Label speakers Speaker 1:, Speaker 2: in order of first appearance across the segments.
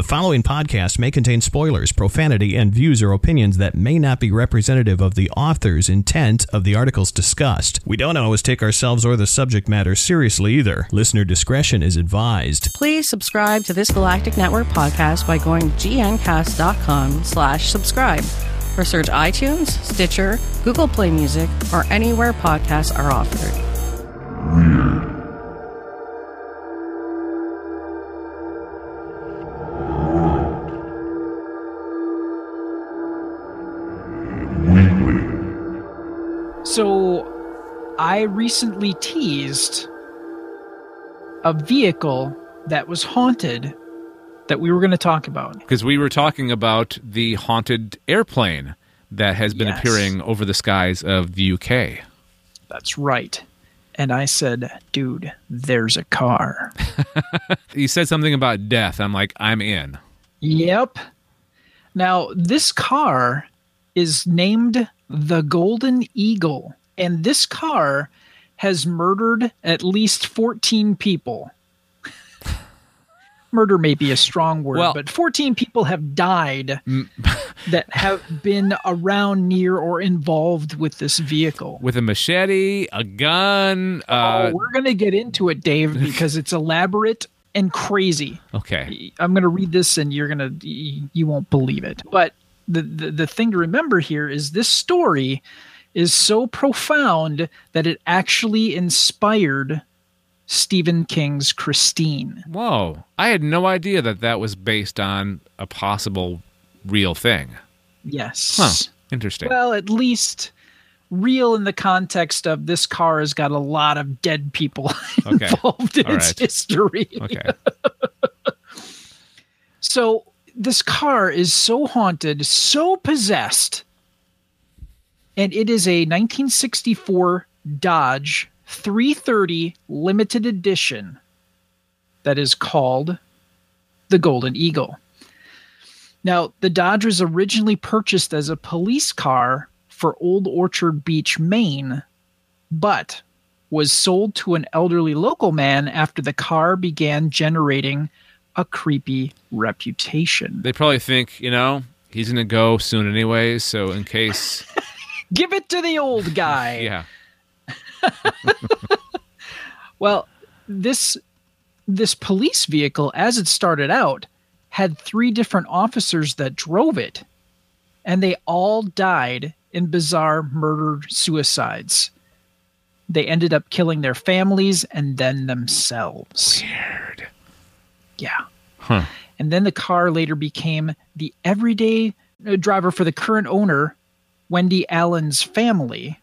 Speaker 1: The following podcast may contain spoilers, profanity, and views or opinions that may not be representative of the author's intent of the articles discussed. We don't always take ourselves or the subject matter seriously either. Listener discretion is advised.
Speaker 2: Please subscribe to this Galactic Network podcast by going to gncasts.com slash subscribe or search iTunes, Stitcher, Google Play Music, or anywhere podcasts are offered.
Speaker 3: So, I recently teased a vehicle that was haunted that we were going to talk about.
Speaker 4: because we were talking about the haunted airplane that has been
Speaker 3: Yes.
Speaker 4: appearing over the skies of the UK.
Speaker 3: That's right. And I said, dude, there's a car.
Speaker 4: You said something about death. I'm like, I'm in.
Speaker 3: Yep. Now, this car is named the Golden Eagle, and this car has murdered at least 14 people. Murder may be a strong word,
Speaker 4: Well-
Speaker 3: but 14 people have died that have been around near or involved with this vehicle.
Speaker 4: With a machete, a gun. Uh,
Speaker 3: oh, we're going to get into it, Dave, because it's elaborate and crazy.
Speaker 4: okay.
Speaker 3: I'm going to read this and you're going to you won't believe it. But the, the the thing to remember here is this story is so profound that it actually inspired Stephen King's Christine.
Speaker 4: Whoa. I had no idea that that was based on a possible real thing.
Speaker 3: Yes.
Speaker 4: Huh. Interesting.
Speaker 3: Well, at least real in the context of this car has got a lot of dead people
Speaker 4: Okay.
Speaker 3: involved in
Speaker 4: All
Speaker 3: its
Speaker 4: right.
Speaker 3: history.
Speaker 4: okay.
Speaker 3: So this car is so haunted, so possessed, and it is a 1964 Dodge 330 limited edition that is called the Golden Eagle. Now, the Dodge was originally purchased as a police car for Old Orchard Beach, Maine, but was sold to an elderly local man after the car began generating a creepy reputation.
Speaker 4: They probably think, you know, he's going to go soon anyway, So in case,
Speaker 3: Give it to the old guy.
Speaker 4: yeah.
Speaker 3: Well, this this police vehicle as it started out had three different officers that drove it and they all died in bizarre murder suicides. They ended up killing their families and then themselves.
Speaker 4: Weird.
Speaker 3: Yeah.
Speaker 4: Huh.
Speaker 3: And then the car later became the everyday driver for the current owner, Wendy Allen's family.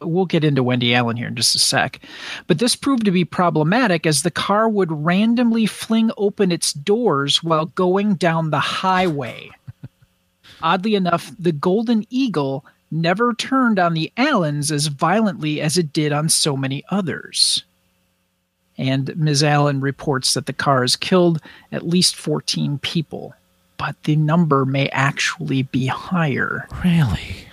Speaker 3: We'll get into Wendy Allen here in just a sec. But this proved to be problematic as the car would randomly fling open its doors while going down the highway. Oddly enough, the Golden Eagle never turned on the Allens as violently as it did on so many others. And Ms. Allen reports that the car has killed at least 14 people, but the number may actually be higher.
Speaker 4: Really?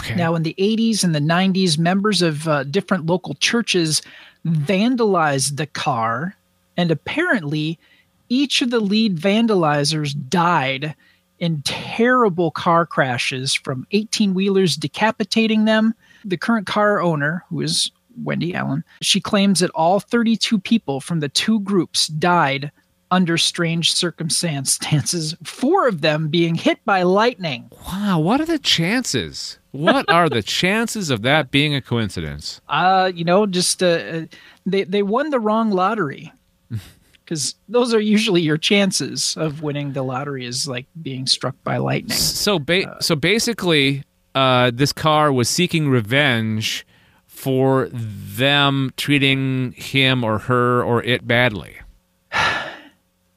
Speaker 4: Okay.
Speaker 3: Now, in the 80s and the 90s, members of uh, different local churches vandalized the car, and apparently, each of the lead vandalizers died in terrible car crashes from 18 wheelers decapitating them. The current car owner, who is Wendy Allen, she claims that all 32 people from the two groups died under strange circumstances, four of them being hit by lightning.
Speaker 4: wow. What are the chances? What are the chances of that being a coincidence?
Speaker 3: Uh, you know, just uh, uh, they they won the wrong lottery because those are usually your chances of winning the lottery is like being struck by lightning.
Speaker 4: So, ba- so basically, uh, this car was seeking revenge for them treating him or her or it badly.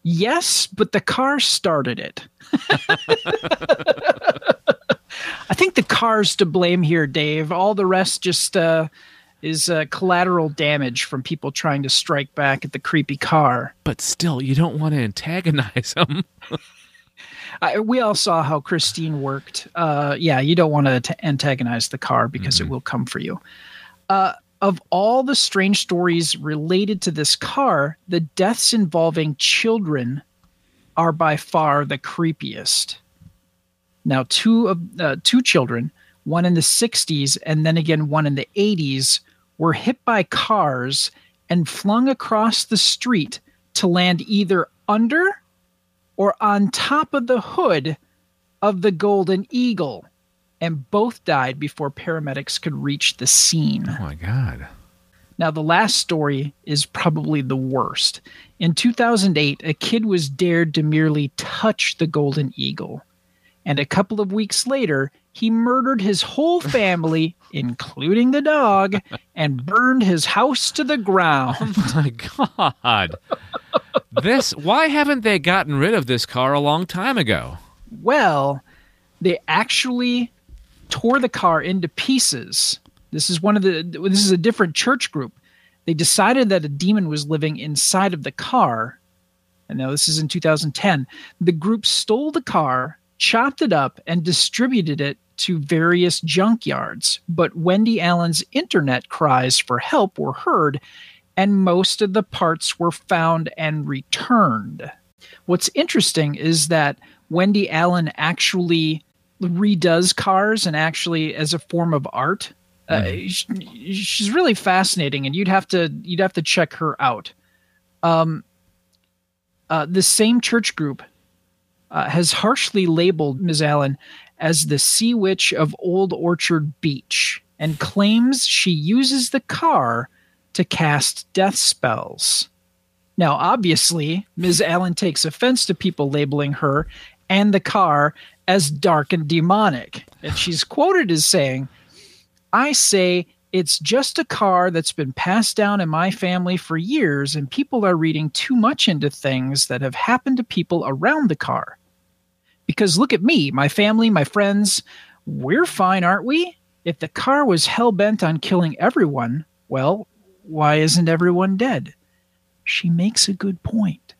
Speaker 3: Yes, but the car started it. I think the car's to blame here, Dave. All the rest just uh, is uh, collateral damage from people trying to strike back at the creepy car.
Speaker 4: But still, you don't want to antagonize them.
Speaker 3: I, we all saw how Christine worked. Uh, yeah, you don't want to antagonize the car because it will come for you. Uh, of all the strange stories related to this car, the deaths involving children are by far the creepiest. Now, two of uh, two children, one in the 60s and then again one in the 80s, were hit by cars and flung across the street to land either under or on top of the hood of the Golden Eagle, and both died before paramedics could reach the scene.
Speaker 4: Oh my God.
Speaker 3: Now, the last story is probably the worst. In 2008, a kid was dared to merely touch the Golden Eagle. And a couple of weeks later, he murdered his whole family, including the dog, and burned his house to the ground.
Speaker 4: Oh my God. this, why haven't they gotten rid of this car a long time ago?
Speaker 3: Well, they actually tore the car into pieces. This is one of the this is a different church group. They decided that a demon was living inside of the car. And now this is in 2010. The group stole the car, chopped it up and distributed it to various junkyards. But Wendy Allen's internet cries for help were heard and most of the parts were found and returned. What's interesting is that Wendy Allen actually redoes cars and actually as a form of art. Uh, sh- she's really fascinating, and you'd have to you'd have to check her out. Um, uh, the same church group uh, has harshly labeled Ms. Allen as the Sea Witch of Old Orchard Beach and claims she uses the car to cast death spells. Now, obviously, Ms. Allen takes offense to people labeling her and the car as dark and demonic. And she's quoted as saying, I say it's just a car that's been passed down in my family for years, and people are reading too much into things that have happened to people around the car. Because look at me, my family, my friends, we're fine, aren't we? If the car was hell bent on killing everyone, well, why isn't everyone dead? She makes a good point.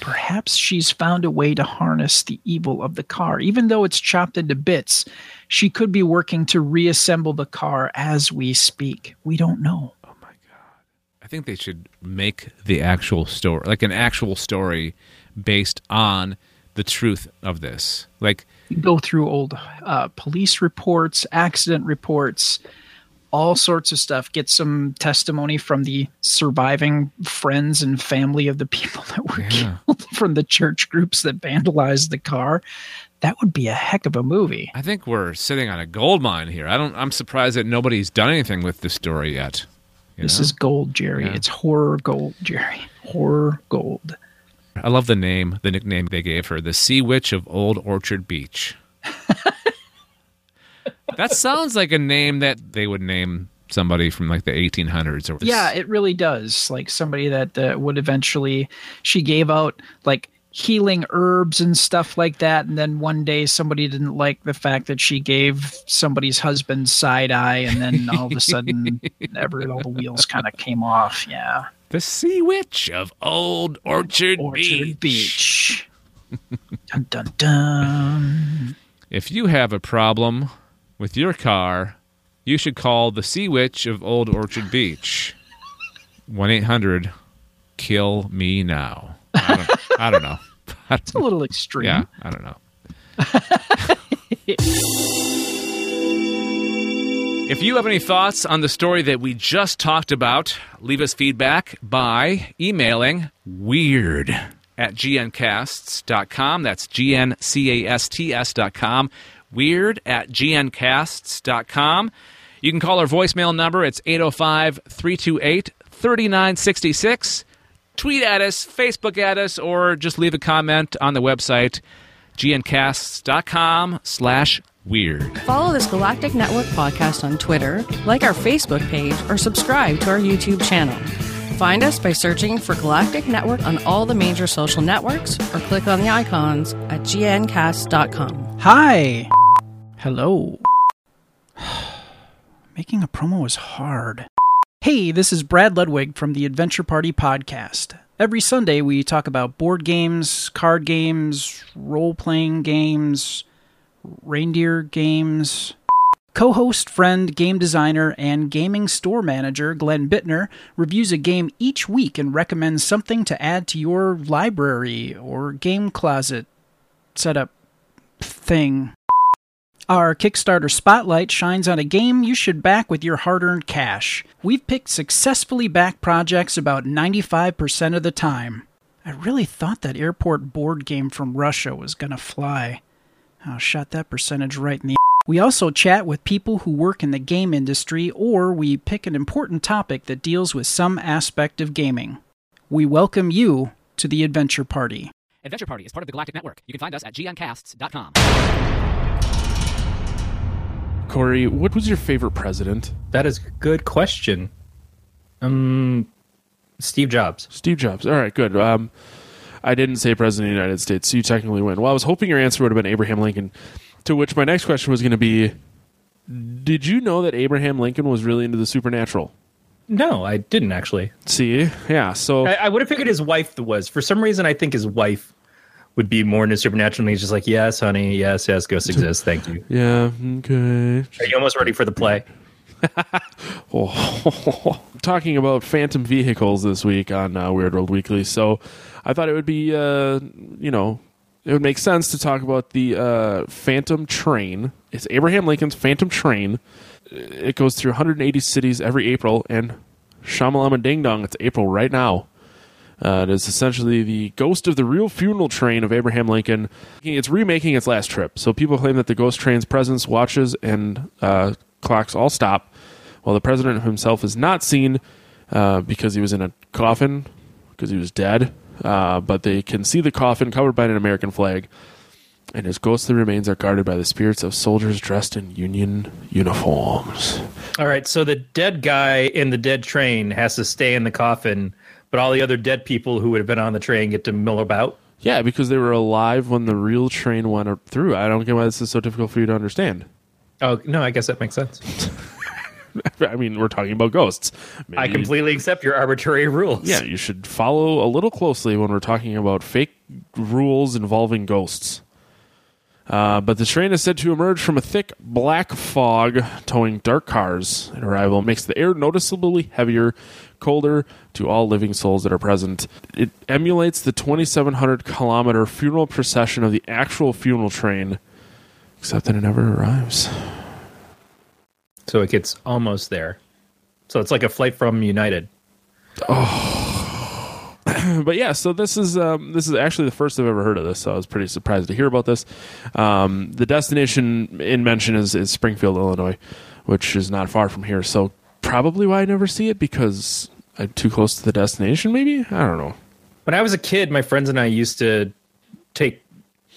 Speaker 3: Perhaps she's found a way to harness the evil of the car. Even though it's chopped into bits, she could be working to reassemble the car as we speak. We don't know. Oh my god.
Speaker 4: I think they should make the actual story, like an actual story based on the truth of this. Like,
Speaker 3: You go through old uh, police reports, accident reports, all sorts of stuff. Get some testimony from the surviving friends and family of the people that were
Speaker 4: Yeah.
Speaker 3: killed from the church groups that vandalized the car. That would be a heck of a movie.
Speaker 4: I think we're sitting on a gold mine here. I don't. I'm surprised that nobody's done anything with this story yet.
Speaker 3: This
Speaker 4: know?
Speaker 3: is gold, Jerry.
Speaker 4: Yeah.
Speaker 3: It's horror gold, Jerry. Horror gold.
Speaker 4: I love the name, the nickname they gave her, the Sea Witch of Old Orchard Beach. that sounds like a name that they would name somebody from like the 1800s or
Speaker 3: Yeah, it really does. Like somebody that uh, would eventually, she gave out like healing herbs and stuff like that. And then one day somebody didn't like the fact that she gave somebody's husband side eye. And then all of a sudden, every, all the wheels kind of came off. Yeah.
Speaker 4: the Sea Witch of Old Orchard,
Speaker 3: Orchard
Speaker 4: Beach.
Speaker 3: Beach. dun, dun, dun.
Speaker 4: If you have a problem with your car, you should call the Sea Witch of Old Orchard Beach. 1 800 Kill Me Now. I don't, I don't know.
Speaker 3: It's a little extreme.
Speaker 4: Yeah, I don't know. if you have any thoughts on the story that we just talked about, leave us feedback by emailing weird at gncasts.com. That's G-N-C-A-S-T-S.com. Weird at gncasts.com. You can call our voicemail number. It's 805 328 3966 tweet at us, Facebook at us, or just leave a comment on the website, gncasts.com slash weird.
Speaker 2: Follow this Galactic Network podcast on Twitter, like our Facebook page, or subscribe to our YouTube channel. Find us by searching for Galactic Network on all the major social networks or click on the icons at gncasts.com.
Speaker 3: Hi. Hello. Making a promo is hard. Hey, this is Brad Ludwig from the Adventure Party podcast. Every Sunday we talk about board games, card games, role playing games, reindeer games. Co host, friend, game designer, and gaming store manager Glenn Bittner reviews a game each week and recommends something to add to your library or game closet setup thing. Our Kickstarter spotlight shines on a game you should back with your hard earned cash. We've picked successfully backed projects about 95% of the time. I really thought that airport board game from Russia was gonna fly. I shot that percentage right in the. We also chat with people who work in the game industry, or we pick an important topic that deals with some aspect of gaming. We welcome you to the adventure party.
Speaker 5: Adventure Party is part of the Galactic Network. You can find us at gncasts.com.
Speaker 6: Corey, what was your favorite president?
Speaker 7: That is a good question. Um, Steve Jobs.
Speaker 6: Steve Jobs. All right, good. Um, I didn't say president of the United States, so you technically win. Well, I was hoping your answer would have been Abraham Lincoln. To which my next question was going to be Did you know that Abraham Lincoln was really into the supernatural?
Speaker 7: No, I didn't actually.
Speaker 6: See? Yeah, so.
Speaker 7: I, I would have figured his wife was. For some reason, I think his wife would be more into supernatural. And he's just like, yes, honey, yes, yes, ghosts exist. Thank you.
Speaker 6: yeah, okay.
Speaker 7: Are you almost ready for the play?
Speaker 6: Oh. Talking about phantom vehicles this week on uh, Weird World Weekly. So I thought it would be, uh, you know, it would make sense to talk about the uh, Phantom Train. It's Abraham Lincoln's Phantom Train. It goes through 180 cities every April, and Shamalama Ding Dong, it's April right now. Uh, it is essentially the ghost of the real funeral train of Abraham Lincoln. It's remaking its last trip. So people claim that the ghost train's presence, watches, and uh, clocks all stop, while the president himself is not seen uh, because he was in a coffin, because he was dead. Uh, but they can see the coffin covered by an American flag, and his ghostly remains are guarded by the spirits of soldiers dressed in Union uniforms.
Speaker 7: All right, so the dead guy in the dead train has to stay in the coffin, but all the other dead people who would have been on the train get to mill about.
Speaker 6: Yeah, because they were alive when the real train went through. I don't get why this is so difficult for you to understand.
Speaker 7: Oh no, I guess that makes sense.
Speaker 6: I mean, we're talking about ghosts.
Speaker 7: I completely accept your arbitrary rules.
Speaker 6: Yeah, you should follow a little closely when we're talking about fake rules involving ghosts. Uh, but the train is said to emerge from a thick black fog towing dark cars. At arrival, makes the air noticeably heavier, colder to all living souls that are present. It emulates the 2,700 kilometer funeral procession of the actual funeral train, except that it never arrives.
Speaker 7: So it gets almost there. So it's like a flight from United.
Speaker 6: but yeah, so this is um, this is actually the first I've ever heard of this. So I was pretty surprised to hear about this. Um, the destination in mention is, is Springfield, Illinois, which is not far from here. So probably why I never see it because I'm too close to the destination. Maybe I don't know.
Speaker 7: When I was a kid, my friends and I used to take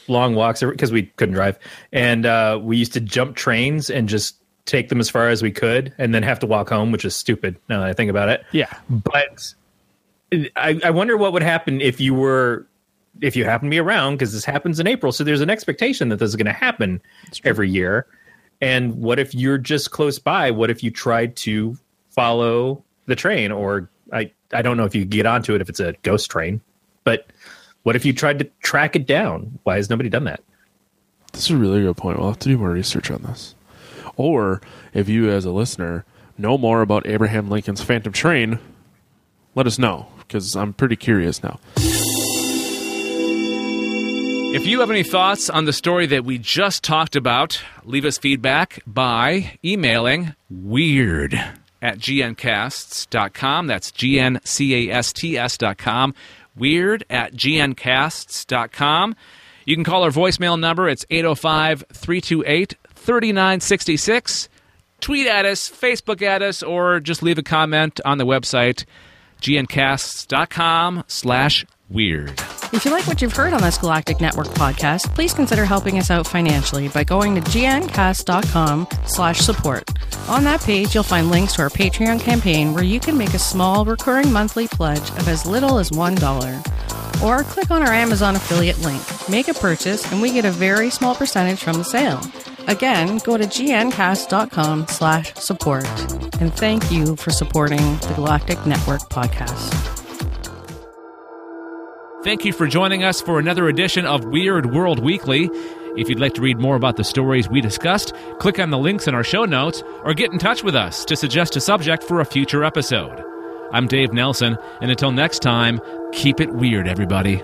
Speaker 7: long walks because we couldn't drive, and uh, we used to jump trains and just take them as far as we could, and then have to walk home, which is stupid. Now that I think about it,
Speaker 6: Yeah,
Speaker 7: but I, I wonder what would happen if you were if you happen to be around because this happens in April. So there's an expectation that this is going to happen every year. And what if you're just close by? What if you tried to follow the train? Or I I don't know if you get onto it if it's a ghost train, but what if you tried to track it down? Why has nobody done that?
Speaker 6: this is a really good point. We'll have to do more research on this. Or if you, as a listener, know more about Abraham Lincoln's Phantom Train, let us know because I'm pretty curious now.
Speaker 4: If you have any thoughts on the story that we just talked about, leave us feedback by emailing weird at gncasts.com. That's G-N-C-A-S-T-S.com. Weird at gncasts.com. You can call our voicemail number. It's 805-328-3966. Tweet at us, Facebook at us, or just leave a comment on the website, gncasts.com slash weird.
Speaker 2: If you like what you've heard on this Galactic Network podcast, please consider helping us out financially by going to gncasts.com slash support. On that page, you'll find links to our Patreon campaign where you can make a small recurring monthly pledge of as little as $1. Or click on our Amazon affiliate link, make a purchase, and we get a very small percentage from the sale. Again, go to gncasts.com slash support. And thank you for supporting the Galactic Network podcast.
Speaker 4: Thank you for joining us for another edition of Weird World Weekly. If you'd like to read more about the stories we discussed, click on the links in our show notes or get in touch with us to suggest a subject for a future episode. I'm Dave Nelson, and until next time, keep it weird, everybody.